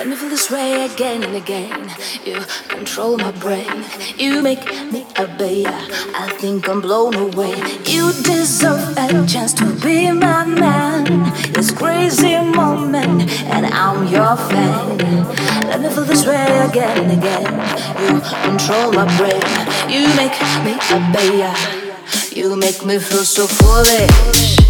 Let me feel this way again and again. You control my brain. You make me obey. I think I'm blown away. You deserve a chance to be my man. This crazy moment, and I'm your fan. Let me feel this way again and again. You control my brain. You make me obey. You make me feel so foolish.